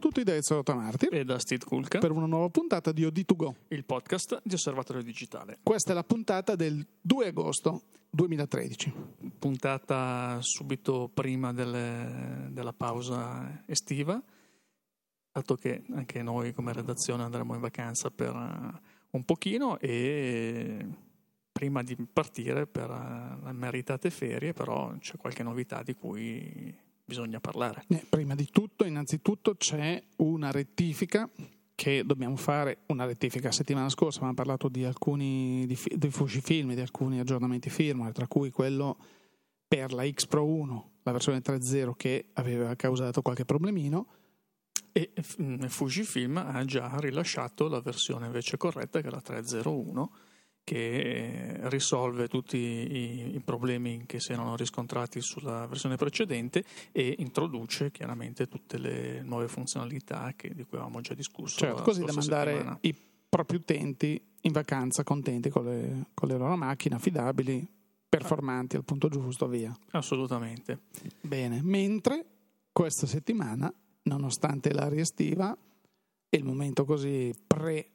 tutti da Ezio Tamarti e da Steve Kulka per una nuova puntata di OD2Go, il podcast di Osservatorio Digitale. Questa è la puntata del 2 agosto 2013. Puntata subito prima delle, della pausa estiva, dato che anche noi come redazione andremo in vacanza per uh, un pochino e prima di partire per uh, le meritate ferie, però c'è qualche novità di cui bisogna parlare. Eh, prima di tutto, innanzitutto, c'è una rettifica che dobbiamo fare, una rettifica. La settimana scorsa abbiamo parlato di alcuni di, di Fujifilm, di alcuni aggiornamenti firmware, tra cui quello per la X Pro 1, la versione 3.0 che aveva causato qualche problemino. E mm, Fujifilm ha già rilasciato la versione invece corretta, che è la 3.01 che risolve tutti i, i, problemi che si erano riscontrati sulla versione precedente e introduce chiaramente tutte le nuove funzionalità che, di cui avevamo già discusso. Certo, così da mandare settimana. i propri utenti in vacanza contenti con le, con le loro macchine affidabili, performanti al punto giusto, via. Assolutamente. Bene, mentre questa settimana, nonostante l'aria estiva, e il momento così pre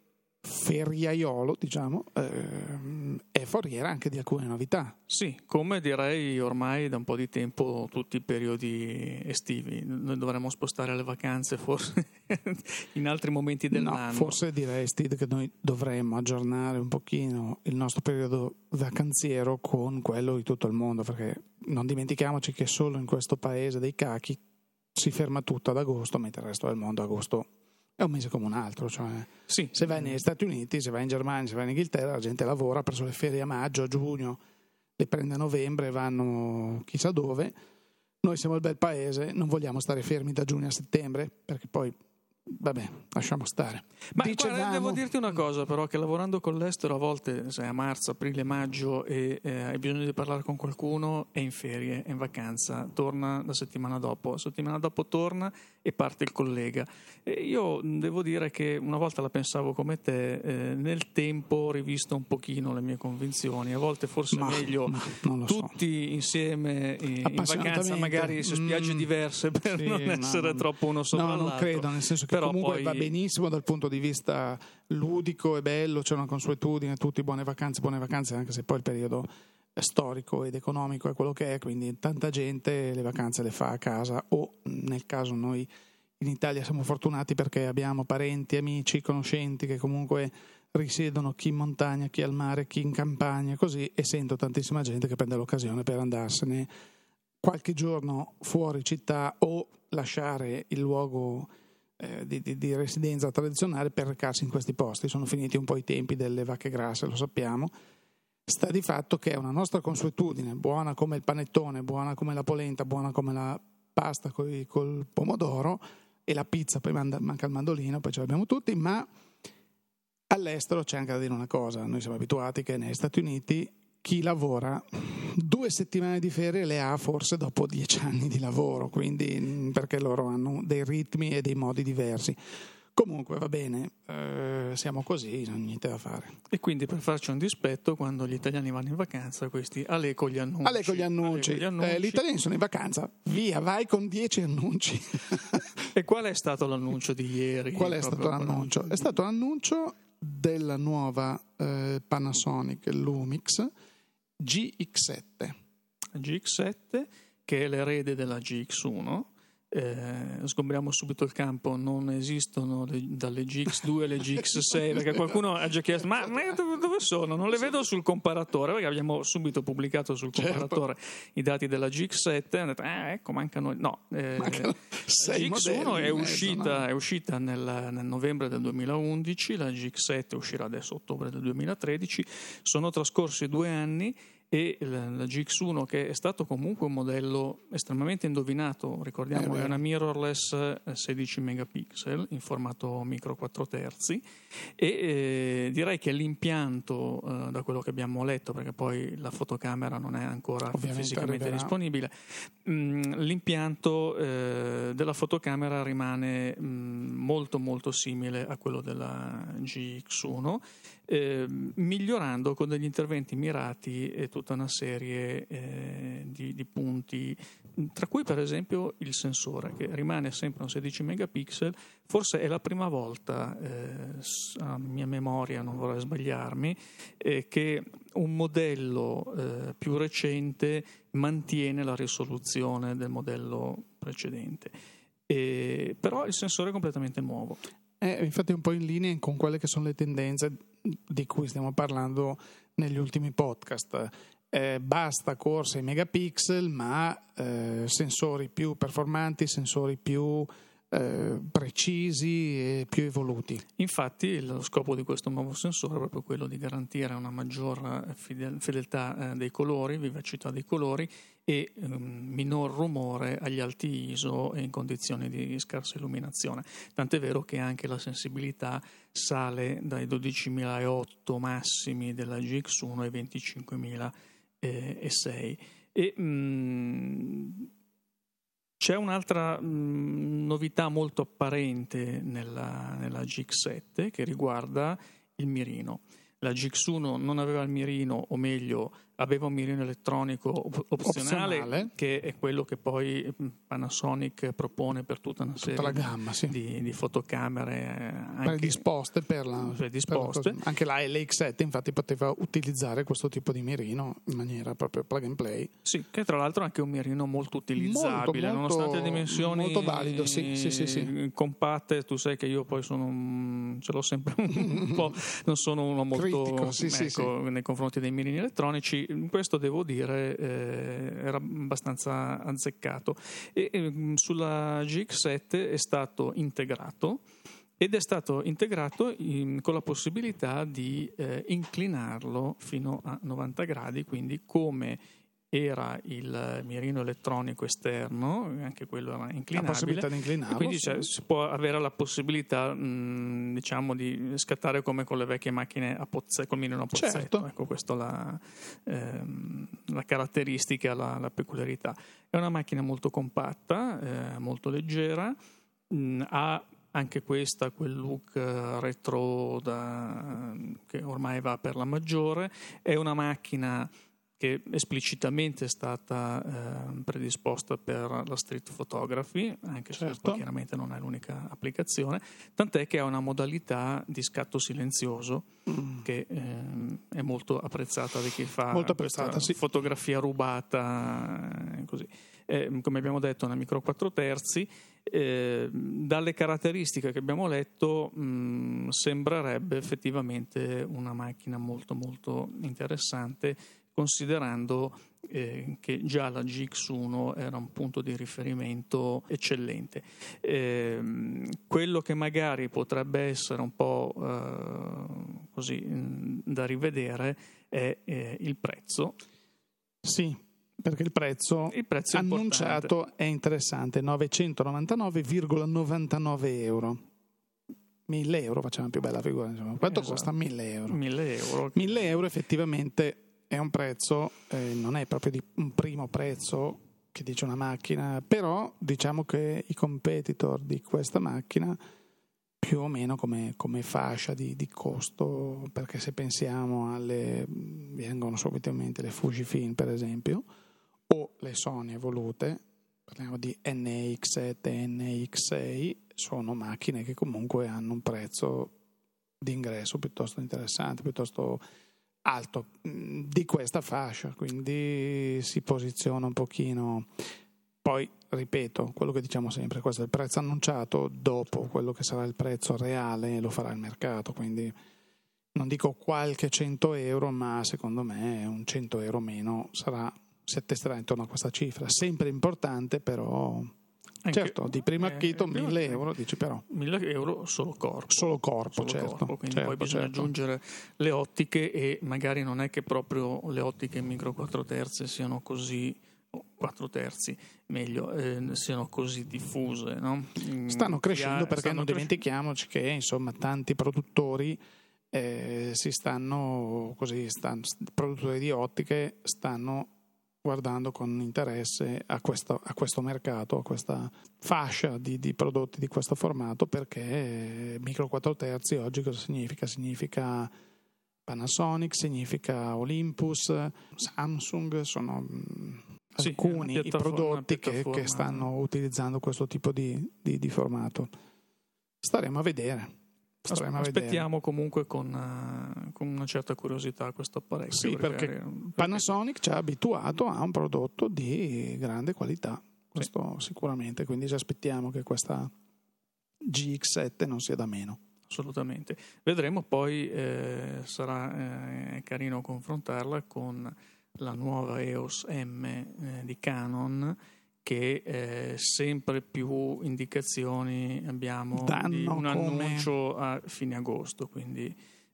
feriaiolo, diciamo, ehm, è foriera anche di alcune novità. Sì, come direi ormai da un po' di tempo tutti i periodi estivi. Noi dovremmo spostare le vacanze forse in altri momenti dell'anno. No, forse direi Steve che noi dovremmo aggiornare un pochino il nostro periodo vacanziero con quello di tutto il mondo, perché non dimentichiamoci che solo in questo paese dei cachi si ferma tutto ad agosto, mentre il resto del mondo agosto è un mese come un altro. Cioè, sì. Se vai negli Stati Uniti, se vai in Germania, se vai in Inghilterra, la gente lavora, ha preso le ferie a maggio, a giugno, le prende a novembre, vanno chissà dove. Noi siamo il bel paese, non vogliamo stare fermi da giugno a settembre, perché poi Vabbè, lasciamo stare. Ma Dicevamo... devo dirti una cosa, però, che lavorando con l'estero a volte sei a marzo, aprile, maggio e eh, hai bisogno di parlare con qualcuno, è in ferie, è in vacanza, torna la settimana dopo, la settimana dopo torna e parte il collega. E io devo dire che una volta la pensavo come te, eh, nel tempo ho rivisto un pochino le mie convinzioni, a volte forse ma, è meglio tutti so. insieme in, in vacanza, magari su spiagge mm, diverse per sì, non essere no, troppo uno sopra no, l'altro. No, non credo, nel senso che però comunque poi... va benissimo dal punto di vista ludico e bello, c'è una consuetudine, tutti buone vacanze, buone vacanze, anche se poi il periodo storico ed economico è quello che è, quindi tanta gente le vacanze le fa a casa o nel caso noi in Italia siamo fortunati perché abbiamo parenti, amici, conoscenti che comunque risiedono chi in montagna, chi al mare, chi in campagna, così e sento tantissima gente che prende l'occasione per andarsene qualche giorno fuori città o lasciare il luogo eh, di, di, di, residenza tradizionale per recarsi in questi posti. Sono finiti un po' i tempi delle vacche grasse, lo sappiamo. Sta di fatto che è una nostra consuetudine, buona come il panettone, buona come la polenta, buona come la pasta col, col pomodoro e la pizza, poi manca il mandolino, poi ce l'abbiamo tutti, ma all'estero c'è anche da dire una cosa, noi siamo abituati che negli Stati Uniti chi lavora due settimane di ferie le ha forse dopo dieci anni di lavoro, quindi mm, perché loro hanno dei ritmi e dei modi diversi. Comunque va bene, eh, siamo così, non ho niente da fare. E quindi per farci un dispetto, quando gli italiani vanno in vacanza, questi alle con gli annunci. Ale con gli annunci. Gli annunci. Eh, gli italiani sono in vacanza, via, vai con dieci annunci. e qual è stato l'annuncio di ieri? Qual è stato l'annuncio? È stato l'annuncio della nuova eh, Panasonic Lumix GX7. GX7 che è l'erede della GX1 eh, sgombriamo subito il campo, non esistono le, dalle GX2 alle GX6 perché qualcuno ha già chiesto ma, ma, dove sono? Non le vedo sul comparatore perché abbiamo subito pubblicato sul certo. comparatore certo. i dati della GX7 e hanno detto ah, ecco mancano no eh, la GX1 è uscita, mezzo, no? è uscita nel, nel, novembre del 2011 la GX7 uscirà adesso ottobre del 2013 sono trascorsi due anni e la, la GX1 che è stato comunque un modello estremamente indovinato, ricordiamo eh, è una mirrorless 16 eh, megapixel in formato micro 4 terzi e eh, direi che l'impianto eh, da quello che abbiamo letto perché poi la fotocamera non è ancora Ovviamente fisicamente arriverà. disponibile mh, mm, l'impianto eh, della fotocamera rimane mh, mm, molto molto simile a quello della GX1 eh, migliorando con degli interventi mirati tutta una serie eh, di, di, punti, tra cui per esempio il sensore che rimane sempre un 16 megapixel, forse è la prima volta, eh, a mia memoria non vorrei sbagliarmi, eh, che un modello eh, più recente mantiene la risoluzione del modello precedente. E, però il sensore è completamente nuovo. È infatti un po' in linea con quelle che sono le tendenze di cui stiamo parlando negli ultimi podcast. Eh, basta corsa ai megapixel, ma eh, sensori più performanti, sensori più eh, precisi e più evoluti. Infatti lo scopo di questo nuovo sensore è proprio quello di garantire una maggior fedeltà eh, dei colori, vivacità dei colori e um, minor rumore agli alti ISO e in condizioni di scarsa illuminazione. Tant'è vero che anche la sensibilità sale dai 12.008 massimi della GX1 ai 25.006 e um, c'è un'altra mh, novità molto apparente nella, nella GX7 che riguarda il mirino. La GX1 non aveva il mirino, o meglio, aveva un mirino elettronico op- opzionale, opzionale, che è quello che poi mm, Panasonic propone per tutta una tutta serie gamma, sì. di, di, fotocamere anche predisposte per la, predisposte. Per la, anche la LX7 infatti poteva utilizzare questo tipo di mirino in maniera proprio plug and play. Sì, che tra l'altro è anche un mirino molto utilizzabile molto, molto, nonostante dimensioni molto valido sì, sì, sì, sì, compatte tu sai che io poi sono ce l'ho sempre un po' non sono uno molto Critico, sì, ecco, sì, nei confronti dei mirini elettronici questo devo dire eh, era abbastanza azzeccato. E, eh, sulla GX7 è stato integrato ed è stato integrato in, con la possibilità di eh, inclinarlo fino a 90 gradi, quindi come era il mirino elettronico esterno, anche quello era inclinabile. La possibilità di inclinarlo. Quindi cioè, si può avere la possibilità mh, diciamo, di scattare come con le vecchie macchine a pozzetto, col mirino a pozzetto. Certo. Ecco, questa è la, ehm, la caratteristica, la, la, peculiarità. È una macchina molto compatta, eh, molto leggera, mh, ha anche questa quel look eh, retro da, che ormai va per la maggiore, è una macchina che esplicitamente è stata eh, predisposta per la street photography, anche se certo. chiaramente non è l'unica applicazione, tant'è che ha una modalità di scatto silenzioso mm. che eh, è molto apprezzata da chi fa sì. fotografia rubata, eh, così. Eh, come abbiamo detto, una micro 4 terzi. Eh, dalle caratteristiche che abbiamo letto mh, mm, sembrerebbe effettivamente una macchina molto molto interessante considerando eh, che già la GX1 era un punto di riferimento eccellente. Eh, quello che magari potrebbe essere un po' eh, così da rivedere è eh, il prezzo. Sì, perché il prezzo, il prezzo annunciato è interessante, 999,99 euro. 1000 euro, facciamo più bella figura. Insomma. Quanto esatto. costa 1000 euro? 1000 euro. 1000 euro effettivamente è un prezzo, eh, non è proprio di un primo prezzo che dice una macchina, però diciamo che i competitor di questa macchina più o meno come, come fascia di, di, costo, perché se pensiamo alle, vengono subito in mente le Fujifilm per esempio, o le Sony evolute, parliamo di NX7 e NX6, sono macchine che comunque hanno un prezzo di ingresso piuttosto interessante, piuttosto alto mm, di questa fascia, quindi si posiziona un pochino. Poi, ripeto, quello che diciamo sempre, questo è il prezzo annunciato, dopo quello che sarà il prezzo reale lo farà il mercato, quindi non dico qualche 100 euro, ma secondo me un 100 euro meno sarà, si attesterà intorno a questa cifra, sempre importante però anche, certo, di primo acchito eh, 1000 euro, dici però. 1000 euro solo corpo. Solo corpo, solo certo. Corpo, quindi certo, poi bisogna certo. aggiungere le ottiche e magari non è che proprio le ottiche micro 4 terzi siano così 4 terzi, meglio, eh, siano così diffuse. No? Mm, stanno crescendo ha, perché stanno non dimentichiamoci che insomma tanti produttori eh, si stanno così, stanno, produttori di ottiche stanno guardando con interesse a questo, a questo mercato, a questa fascia di, di, prodotti di questo formato, perché micro 4 terzi oggi cosa significa? Significa Panasonic, significa Olympus, Samsung, sono mm, Sì, alcuni i prodotti che, che stanno utilizzando questo tipo di, di- di formato. Staremo a vedere. Staremo. Aspettiamo comunque con, eh, con una certa curiosità questo apparecchio. Sì, perché perché- Panasonic ci ha abituato a un prodotto di grande qualità, questo sicuramente, quindi ci aspettiamo che questa GX7 non sia da meno. Assolutamente. Vedremo poi, eh, sarà eh, carino confrontarla con la nuova EOS M eh, di Canon che eh, sempre più indicazioni abbiamo Danno di un come- annuncio a fine agosto, quindi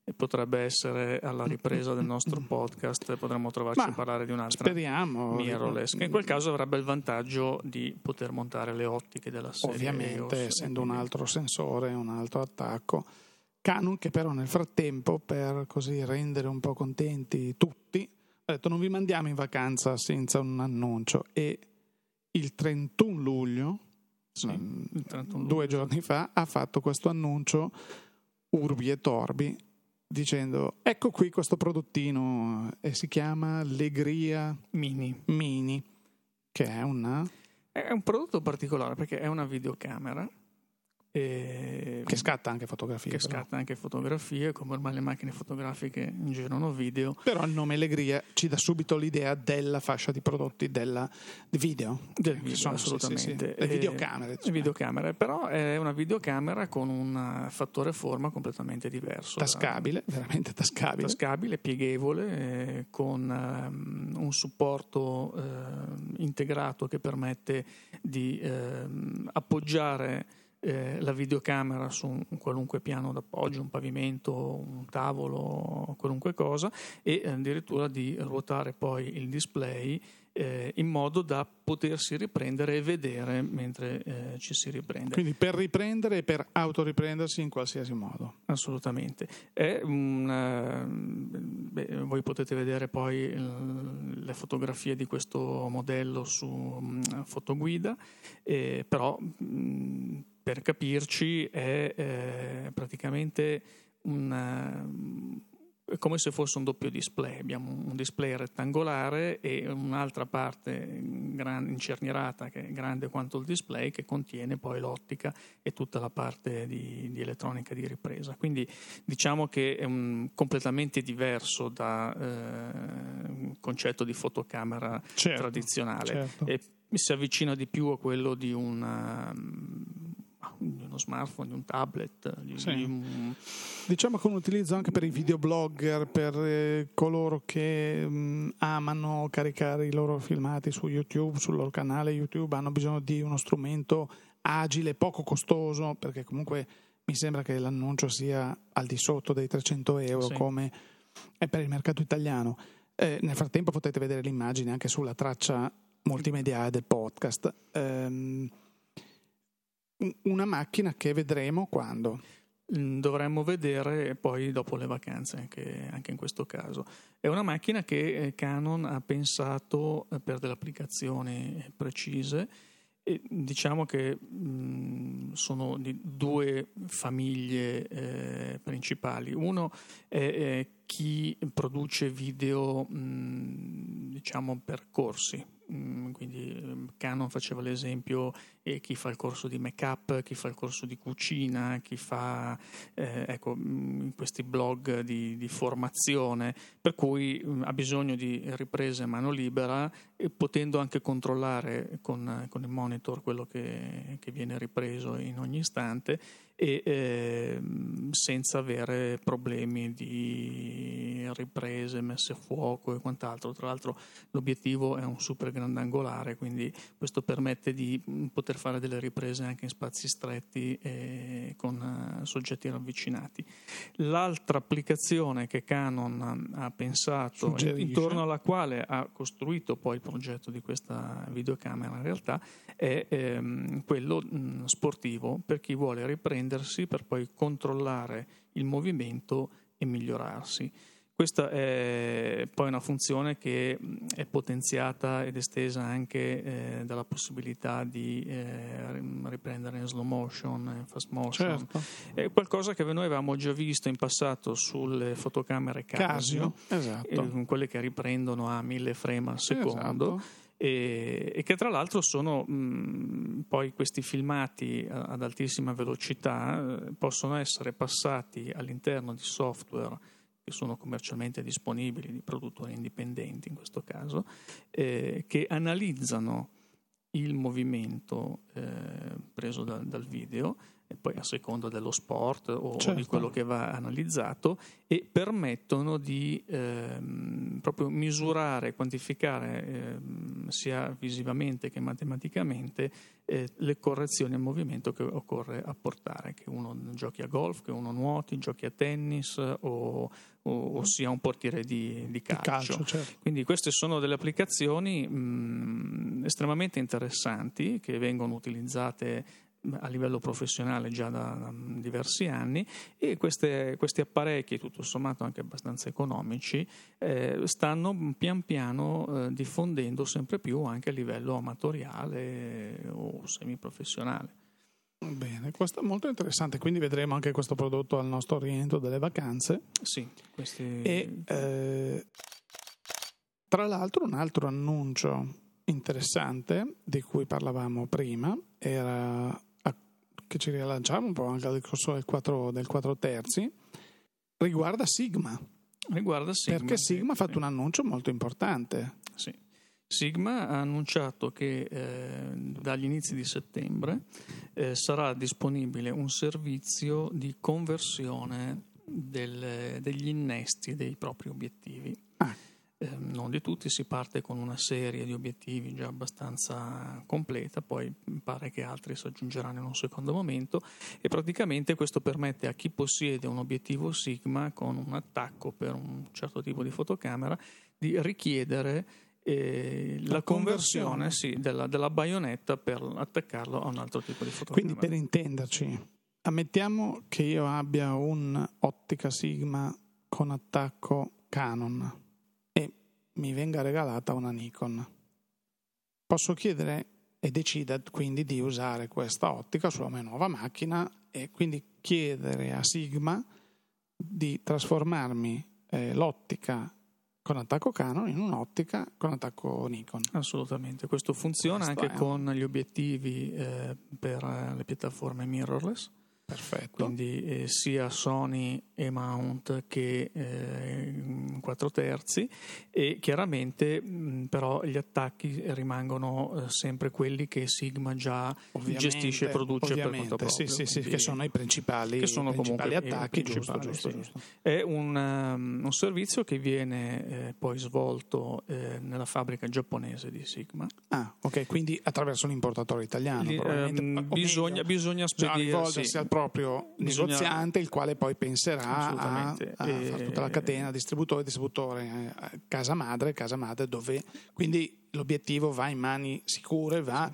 eh, potrebbe essere alla ripresa del nostro podcast, potremmo trovarci Ma a parlare di un'altra Speriamo. mirrorless, che in quel caso avrebbe il vantaggio di poter montare le ottiche della serie Ovviamente, essendo un altro sensore, un altro attacco. Canon che però nel frattempo, per così rendere un po' contenti tutti, ha detto non vi mandiamo in vacanza senza un annuncio e il 31 luglio, Sì, il 31 due giorni fa, ha fatto questo annuncio urbi e torbi dicendo ecco qui questo prodottino e si chiama Legria mini. Mini, che è una È un prodotto particolare perché è una videocamera e- che scatta anche fotografie. che però. scatta anche fotografie, come ormai le macchine fotografiche girano video. Però il nome Legria ci dà subito l'idea della fascia di prodotti della, video. Del video, sono, sì, assolutamente. sì, sì. Le E- videocamere. Le videocamere, però è una videocamera con un fattore forma completamente diverso. da- Tascabile, veramente tascabile. tascabile, pieghevole, eh, con ehm, un supporto ehm, integrato che permette di ehm, appoggiare eh, la videocamera su un qualunque piano d'appoggio, un pavimento, un tavolo, qualunque cosa, e addirittura di ruotare poi il display eh, in modo da potersi riprendere e vedere mentre eh, ci si riprende. Quindi per riprendere e per autoriprendersi in qualsiasi modo. Assolutamente. È un, eh, beh, voi potete vedere poi il- le fotografie di questo modello su mm, fotoguida, eh, però mm, per capirci è eh, praticamente un, eh, è come se fosse un doppio display. Abbiamo un display rettangolare e un'altra parte gran- incernierata che è grande quanto il display che contiene poi l'ottica e tutta la parte di, di elettronica di ripresa. Quindi diciamo che è un- completamente diverso da eh, concetto di fotocamera Certo, tradizionale certo. e si avvicina di più a quello di un, di uno smartphone, di un tablet, di, Sì. di un- Diciamo che un utilizzo anche per i videoblogger, per eh, coloro che mh, amano caricare i loro filmati su YouTube, sul loro canale YouTube, hanno bisogno di uno strumento agile, poco costoso, perché comunque mi sembra che l'annuncio sia al di sotto dei 300 euro Sì. come è per il mercato italiano. Eh, nel frattempo potete vedere l'immagine anche sulla traccia multimediale del podcast. Un- una macchina che vedremo quando? Mm, dovremmo vedere poi dopo le vacanze anche, anche in questo caso. È una macchina che eh, Canon ha pensato eh, per delle applicazioni precise e diciamo che mh, sono di due famiglie eh, principali. Uno è eh, chi produce video mh, diciamo per corsi. Mm, Quindi Canon faceva l'esempio e chi fa il corso di make-up, chi fa il corso di cucina, chi fa eh, ecco, mm, questi blog di, di formazione, per cui mm, ha bisogno di riprese a mano libera potendo anche controllare con, con il monitor quello che, che viene ripreso in ogni istante e ehm, senza avere problemi di riprese, messe a fuoco e quant'altro. Tra l'altro l'obiettivo è un super grandangolare, quindi questo permette di mm, poter fare delle riprese anche in spazi stretti e con eh, soggetti ravvicinati. L'altra applicazione che Canon ha pensato, Suggerisce. intorno alla quale ha costruito poi il progetto di questa videocamera in realtà, è ehm, quello mh, sportivo per chi vuole riprendersi per poi controllare il movimento e migliorarsi. Questa è poi una funzione che è potenziata ed estesa anche eh, dalla possibilità di eh, riprendere in slow motion, in fast motion. Certo. È qualcosa che noi avevamo già visto in passato sulle fotocamere Casio, Casio, esatto. eh, quelle che riprendono a mille frame al secondo. Esatto. E, che tra l'altro sono mh, poi questi filmati a- ad altissima velocità eh, possono essere passati all'interno di software che sono commercialmente disponibili di produttori indipendenti in questo caso eh, che analizzano il movimento eh, preso da- dal video e poi a seconda dello sport o Certo. di quello che va analizzato e permettono di ehm, proprio misurare, quantificare ehm, sia visivamente che matematicamente eh, le correzioni al movimento che occorre apportare, che uno giochi a golf, che uno nuoti, giochi a tennis o, o- o sia un portiere di, di Di calcio. calcio, certo. Quindi queste sono delle applicazioni mh, estremamente interessanti che vengono utilizzate a livello professionale già da, da diversi anni e queste- questi apparecchi, tutto sommato anche abbastanza economici, eh, stanno pian piano eh, diffondendo sempre più anche a livello amatoriale o semiprofessionale. Bene, questo è molto interessante, quindi vedremo anche questo prodotto al nostro rientro delle vacanze. Sì, questi... E eh, tra l'altro un altro annuncio interessante di cui parlavamo prima era che ci rilanciamo un po' anche al discorso del 4, del 4 terzi riguarda Sigma, riguarda Sigma. perché Sigma ha fatto un annuncio molto importante. Sì. Sigma ha annunciato che eh, dagli inizi di settembre eh, sarà disponibile un servizio di conversione del- degli innesti dei propri obiettivi. Ah. Eh, non di tutti, si parte con una serie di obiettivi già abbastanza completa, poi pare che altri si aggiungeranno in un secondo momento e praticamente questo permette a chi possiede un obiettivo Sigma con un attacco per un certo tipo di fotocamera di richiedere eh, la, La conversione, conversione. sì, della, della baionetta per attaccarlo a un altro tipo di fotocamera. Quindi per intenderci, ammettiamo che io abbia un'ottica Sigma con attacco Canon mi venga regalata una Nikon. Posso chiedere e decida quindi di usare questa ottica sulla mia nuova macchina e quindi chiedere a Sigma di trasformarmi eh, l'ottica con attacco Canon in un'ottica con attacco Nikon. Assolutamente, questo funziona Questo anche è- con gli obiettivi eh, per eh, le piattaforme mirrorless. Perfetto. quindi eh, sia Sony e Mount che eh, 4 terzi e chiaramente mh, però gli attacchi rimangono eh, sempre quelli che Sigma già Ovviamente, gestisce e produce per conto proprio. Sì, sì, sì, che sono i principali, che sono principali comunque attacchi, giusto, giusto, sì. giusto. È un, um, un servizio che viene eh, poi svolto eh, nella fabbrica giapponese di Sigma. Ah, ok, quindi attraverso l'importatore italiano. Lì, probabilmente. ehm, bisogna, bisogna rivolgersi sì. al proprio Bisogna- negoziante, il quale poi penserà a, a E- fare tutta la catena, distributore, distributore, eh, casa madre, casa madre, dove quindi l'obiettivo va in mani sicure, va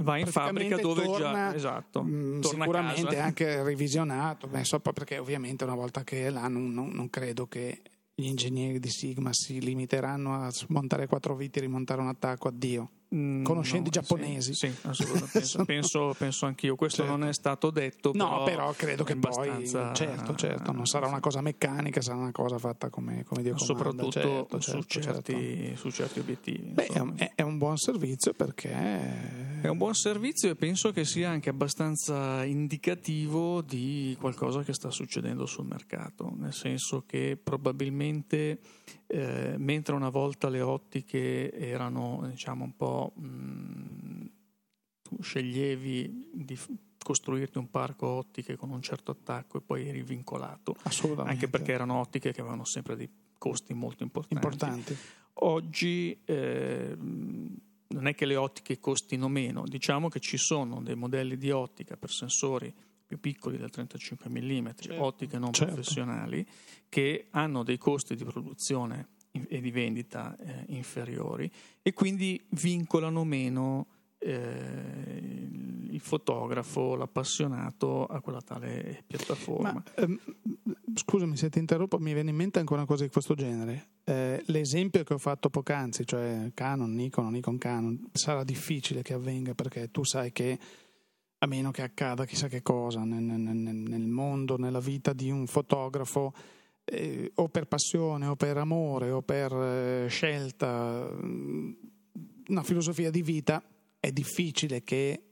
va in fabbrica dove torna, già esatto, mh, a sicuramente anche revisionato, beh, so, perché ovviamente una volta che è là non, non- non credo che gli ingegneri di Sigma si limiteranno a smontare quattro viti e rimontare un attacco, addio. Mm, conoscendo i sì, giapponesi. Sì, assolutamente. Penso, penso, penso anch'io. Questo Certo. non è stato detto. No, però, però credo che poi, abbastanza- certo, certo, non sarà una cosa meccanica, sarà una cosa fatta come, come Dio. Soprattutto certo, su, certo, certi, certo. su certi obiettivi. Beh, è insomma. un, è- è un buon servizio perché... È un buon servizio e penso che sia anche abbastanza indicativo di qualcosa che sta succedendo sul mercato, nel senso che probabilmente eh, mentre una volta le ottiche erano diciamo un po' mh, tu sceglievi di costruirti un parco ottiche con un certo attacco e poi eri vincolato, Assolutamente. anche perché erano ottiche che avevano sempre dei costi molto importanti. Importanti. Oggi eh, non è che le ottiche costino meno, diciamo che ci sono dei modelli di ottica per sensori più piccoli del 35 mm, Certo, ottiche non certo. professionali, che hanno dei costi di produzione e di vendita eh, inferiori e quindi vincolano meno eh, il fotografo, l'appassionato a quella tale piattaforma. Ma ehm, scusami se ti interrompo, mi viene in mente ancora una cosa di questo genere. Eh, l'esempio che ho fatto poc'anzi, cioè Canon, Nikon, Nikon Canon, sarà difficile che avvenga perché tu sai che a meno che accada chissà che cosa nel, nel, nel mondo, nella vita di un fotografo, eh, o per passione, o per amore, o per eh, scelta, mm, una filosofia di vita, è difficile che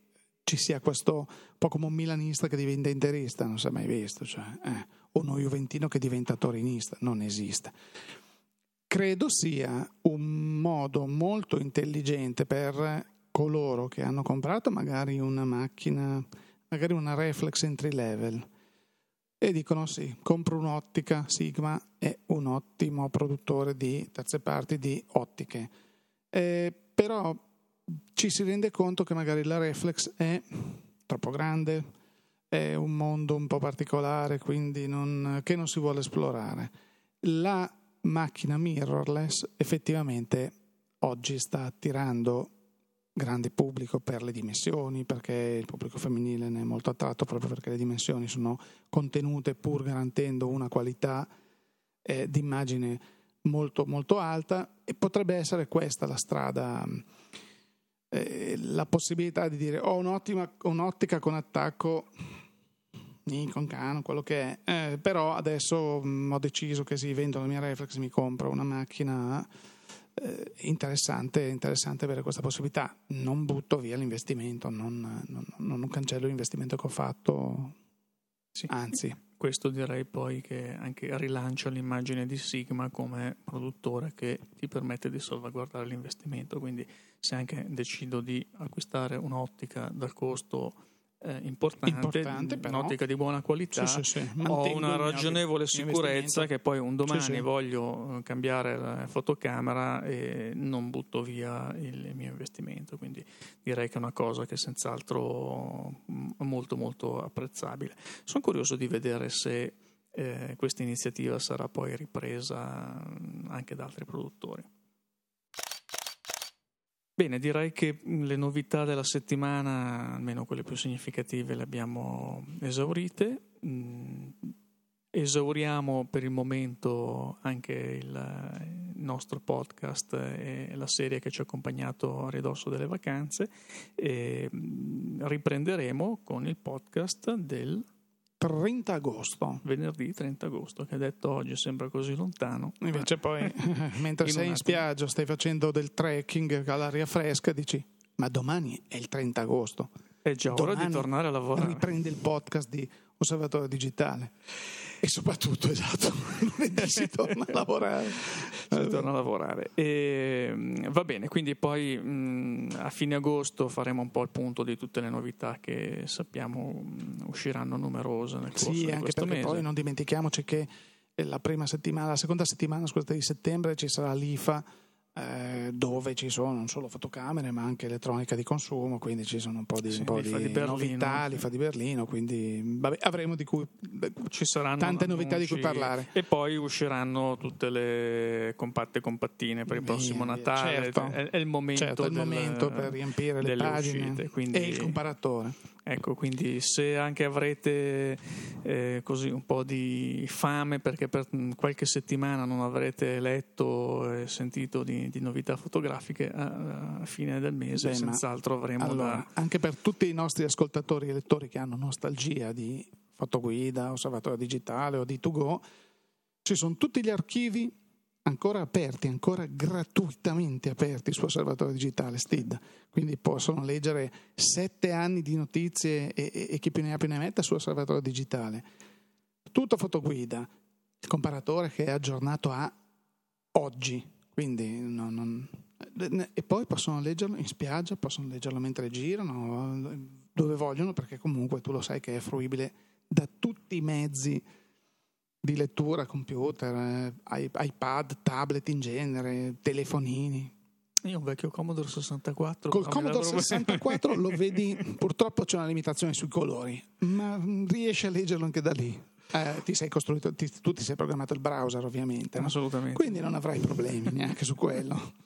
ci sia questo, un po' come un milanista che diventa interista, non si è mai visto, cioè, eh, o uno juventino che diventa torinista, non esiste. Credo sia un modo molto intelligente per coloro che hanno comprato magari una macchina, magari una reflex entry level, e dicono sì, compro un'ottica, Sigma è un ottimo produttore di terze parti di ottiche, eh, però ci si rende conto che magari la reflex è troppo grande, è un mondo un po' particolare, quindi non, che non si vuole esplorare. La macchina mirrorless effettivamente oggi sta attirando grande pubblico per le dimensioni, perché il pubblico femminile ne è molto attratto proprio perché le dimensioni sono contenute pur garantendo una qualità eh, d'immagine molto molto alta e potrebbe essere questa la strada eh, la possibilità di dire ho un'ottica con attacco Nikon, Canon, quello che è eh, però adesso mh, mm, ho deciso che si vendo la mia reflex mi compro una macchina eh, interessante, interessante avere questa possibilità. Non butto via l'investimento, non, non, non cancello l'investimento che ho fatto, sì. anzi. Questo direi poi che anche rilancia l'immagine di Sigma come produttore che ti permette di salvaguardare l'investimento. Quindi se anche decido di acquistare un'ottica dal costo eh, importante, importante un'ottica di buona qualità, sì, sì, sì. ho una ragionevole sicurezza che poi un domani voglio eh, cambiare la fotocamera e non butto via il mio investimento. Quindi direi che è una cosa che è senz'altro mm, molto molto apprezzabile. Sono curioso di vedere se eh, questa iniziativa sarà poi ripresa mm, anche da altri produttori. Bene, direi che le novità della settimana, almeno quelle più significative, le abbiamo esaurite. Mm, esauriamo per il momento anche il nostro podcast e la serie che ci ha accompagnato a ridosso delle vacanze e mm, riprenderemo con il podcast del 30 agosto. Venerdì 30 agosto, che detto oggi sembra così lontano. Invece poi, mentre in sei in spiaggia, stai facendo del trekking all'aria fresca, dici, ma domani è il 30 agosto. È già ora di tornare a lavorare. Riprendi il podcast di Osservatorio Digitale. E soprattutto, esatto, lunedì si torna a lavorare. si torna a lavorare. E, mm, va bene, quindi poi mh, mm, a fine agosto faremo un po' il punto di tutte le novità che sappiamo mh, mm, usciranno numerose nel corso sì, di questo anche mese. poi non dimentichiamoci che la prima settimana, la seconda settimana scusate, di settembre ci sarà l'IFA eh, dove ci sono non solo fotocamere ma anche elettronica di consumo, quindi ci sono un po' di, sì, un po di, di novità, l'IFA di Berlino, quindi vabbè, avremo di cui, ci saranno tante novità di cui parlare. E poi usciranno tutte le compatte compattine per il prossimo via, Natale, certo, è, è, il momento, certo, del, il momento per riempire le pagine uscite, quindi... e il comparatore. Ecco, quindi se anche avrete eh, così un po' di fame perché per qualche settimana non avrete letto e sentito di, di novità fotografiche, a, a, fine del mese Beh, senz'altro avremo allora, da... Anche per tutti i nostri ascoltatori e lettori che hanno nostalgia di fotoguida, osservatorio digitale o di To Go, ci sono tutti gli archivi ancora aperti, ancora gratuitamente aperti su Osservatorio Digitale STID, quindi possono leggere sette anni di notizie e, e, e chi più ne ha più ne metta su Osservatorio Digitale. Tutto fotoguida, il comparatore che è aggiornato a oggi, quindi non, non, e poi possono leggerlo in spiaggia, possono leggerlo mentre girano, dove vogliono, perché comunque tu lo sai che è fruibile da tutti i mezzi di lettura, computer, eh, iPad, tablet in genere, telefonini. Io un vecchio Commodore 64. Col Commodore 64 lo vedi, purtroppo c'è una limitazione sui colori, ma riesci a leggerlo anche da lì. Eh, ti sei ti, tu ti sei programmato il browser ovviamente. Assolutamente. No? Quindi non avrai problemi neanche su quello.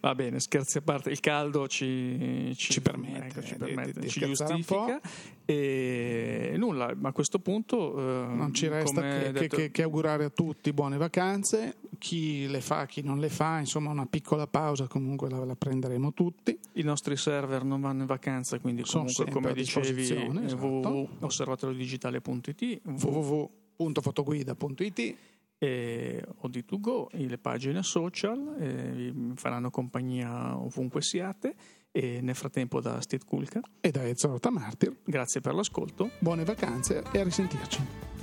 Va bene, scherzi a parte, il caldo ci, ci, ci permette, ecco, ci, permette, di, di ci giustifica e nulla, ma a questo punto eh, non ci resta che, detto... che, che, augurare a tutti buone vacanze, chi le fa, chi non le fa, insomma una piccola pausa comunque la, la prenderemo tutti. I nostri server non vanno in vacanza, quindi comunque come dicevi esatto. www.osservatoriodigitale.it www.fotoguida.it e OD2Go, le pagine social, eh, vi faranno compagnia ovunque siate e nel frattempo da Steve Kulka e da Ezra Martir grazie per l'ascolto. Buone vacanze e a risentirci